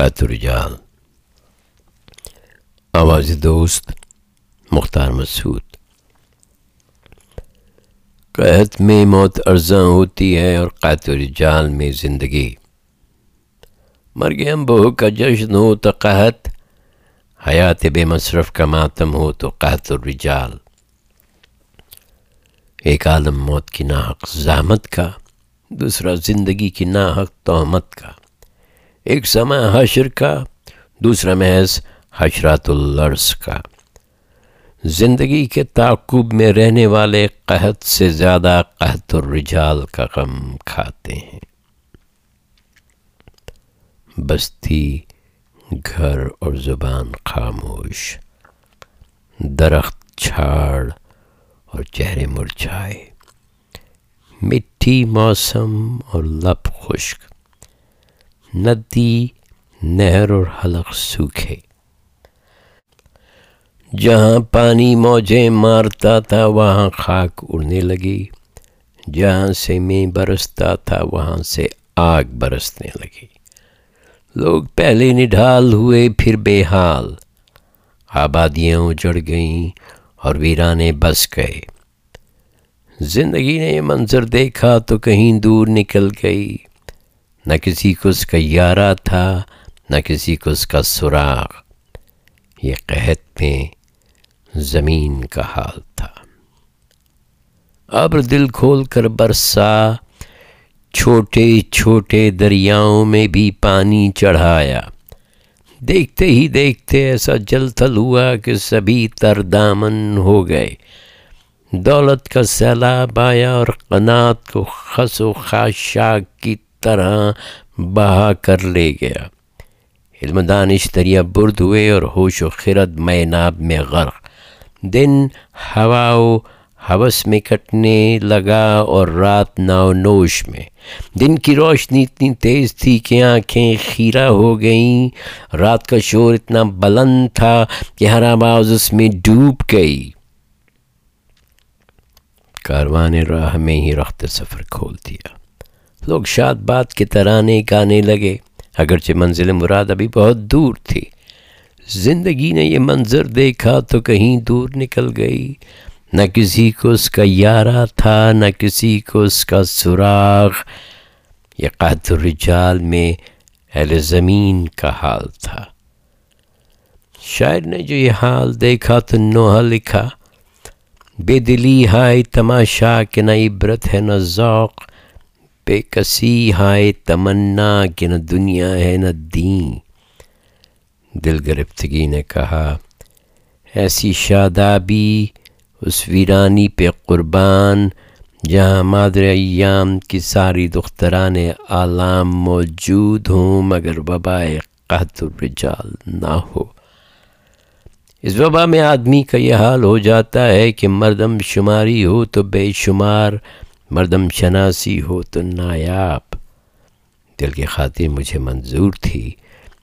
قیت الرجال آواز دوست مختار مسعود۔ قحط میں موت ارزاں ہوتی ہے اور قیت الرجال میں زندگی۔ مرگیم بہو کا جشن ہو تو قحط، حیات بے مصرف کا ماتم ہو تو قحط الرجال ایک عالم موت کی ناحق زحمت کا، دوسرا زندگی کی ناحق تہمت کا۔ ایک سمع حشر کا، دوسرا محض حشرات الرس کا۔ زندگی کے تعقب میں رہنے والے قحط سے زیادہ قحط الرجال کا غم کھاتے ہیں۔ بستی، گھر اور زبان خاموش، درخت چھاڑ اور چہرے مرچھائے۔ مٹھی موسم اور لپ خشک۔ ندی، نہر اور حلق سوکھے۔ جہاں پانی موجیں مارتا تھا، وہاں خاک اڑنے لگی۔ جہاں سے میں برستا تھا، وہاں سے آگ برسنے لگی۔ لوگ پہلے نڈھال ہوئے، پھر بے حال۔ آبادیاں اجڑ گئیں اور ویرانے بس گئے۔ زندگی نے یہ منظر دیکھا تو کہیں دور نکل گئی۔ نہ کسی کو اس کا یارہ تھا، نہ کسی کو اس کا سراغ۔ یہ قحط میں زمین کا حال تھا۔ اب دل کھول کر برسا، چھوٹے چھوٹے دریاؤں میں بھی پانی چڑھایا۔ دیکھتے ہی دیکھتے ایسا جل تھل ہوا کہ سبھی تر دامن ہو گئے۔ دولت کا سیلاب آیا اور قنات کو خس و خاشاک کی طرح بہا کر لے گیا۔ علم دانش دریا برد ہوئے اور ہوش و خرد میناب میں غرق۔ دن ہوا و حوث میں کٹنے لگا اور رات ناو نوش میں۔ دن کی روشنی اتنی تیز تھی کہ آنکھیں خیرہ ہو گئیں۔ رات کا شور اتنا بلند تھا کہ ہر آواز اس میں ڈوب گئی۔ کاروان راہ میں ہی رخت سفر کھول دیا۔ لوگ شاد بات کے ترانے گانے لگے۔ اگرچہ منزل مراد ابھی بہت دور تھی۔ زندگی نے یہ منظر دیکھا تو کہیں دور نکل گئی۔ نہ کسی کو اس کا یارہ تھا، نہ کسی کو اس کا سراغ یہ قحط الرجال میں اہل زمین کا حال تھا۔ شاعر نے جو یہ حال دیکھا تو نوحہ لکھا، بے دلی ہائے تماشا، کہ نہ عبرت ہے، نہ ذوق۔ بے کسی ہائے تمنا کہ نہ دنیا ہے نہ دین دل گرفتگی نے کہا، ایسی شادابی اس ویرانی پہ قربان، جہاں مادر ایام کی ساری دختران عالم موجود ہوں، مگر وبائے قحط الرجال نہ ہو۔ اس وبا میں آدمی کا یہ حال ہو جاتا ہے کہ مردم شماری ہو تو بے شمار مردم شناسی ہو تو نایاب۔ دل کی خاطر مجھے منظور تھی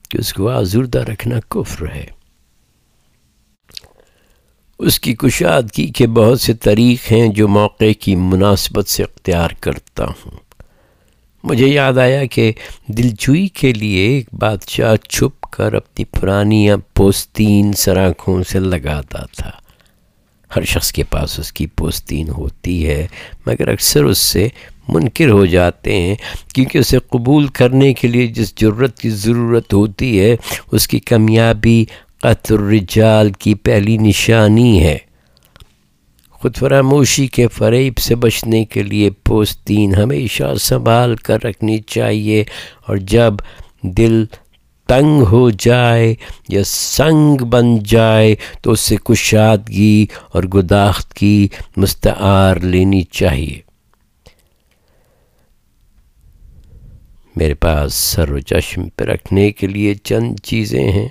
کہ اس کو آزردہ رکھنا کفر ہے۔ اس کی کشادگی کے بہت سے طریق ہیں جو موقع کی مناسبت سے اختیار کرتا ہوں۔ مجھے یاد آیا کہ دلجوئی کے لیے ایک بادشاہ چھپ کر اپنی پرانی پوستین سراخوں سے لگاتا تھا۔ ہر شخص کے پاس اس کی پوستین ہوتی ہے، مگر اکثر اس سے منکر ہو جاتے ہیں، کیونکہ اسے قبول کرنے کے لیے جس جرت کی ضرورت ہوتی ہے، اس کی کامیابی قطر الرجال کی پہلی نشانی ہے۔ خود فراموشی کے فریب سے بچنے کے لیے پوستین ہمیشہ سنبھال کر رکھنی چاہیے، اور جب دل تنگ ہو جائے یا سنگ بن جائے تو اس سے کشادگی اور گداخت کی مستعار لینی چاہیے۔ میرے پاس سر و چشم پہ رکھنے کے لیے چند چیزیں ہیں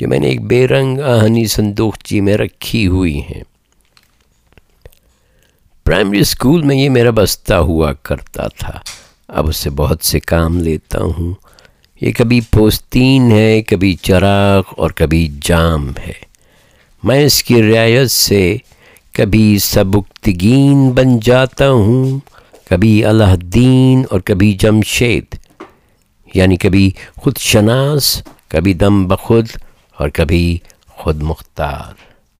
جو میں نے ایک بے رنگ آہنی صندوقچی جی میں رکھی ہوئی ہیں۔ پرائمری اسکول میں یہ میرا بستہ ہوا کرتا تھا۔ اب اس سے بہت سے کام لیتا ہوں۔ یہ کبھی پوستین ہے، کبھی چراغ اور کبھی جام ہے۔ میں اس کی رعایت سے کبھی سبکتگین بن جاتا ہوں، کبھی اللہ الدین اور کبھی جمشید۔ یعنی کبھی خود شناس، کبھی دم بخود اور کبھی خود مختار۔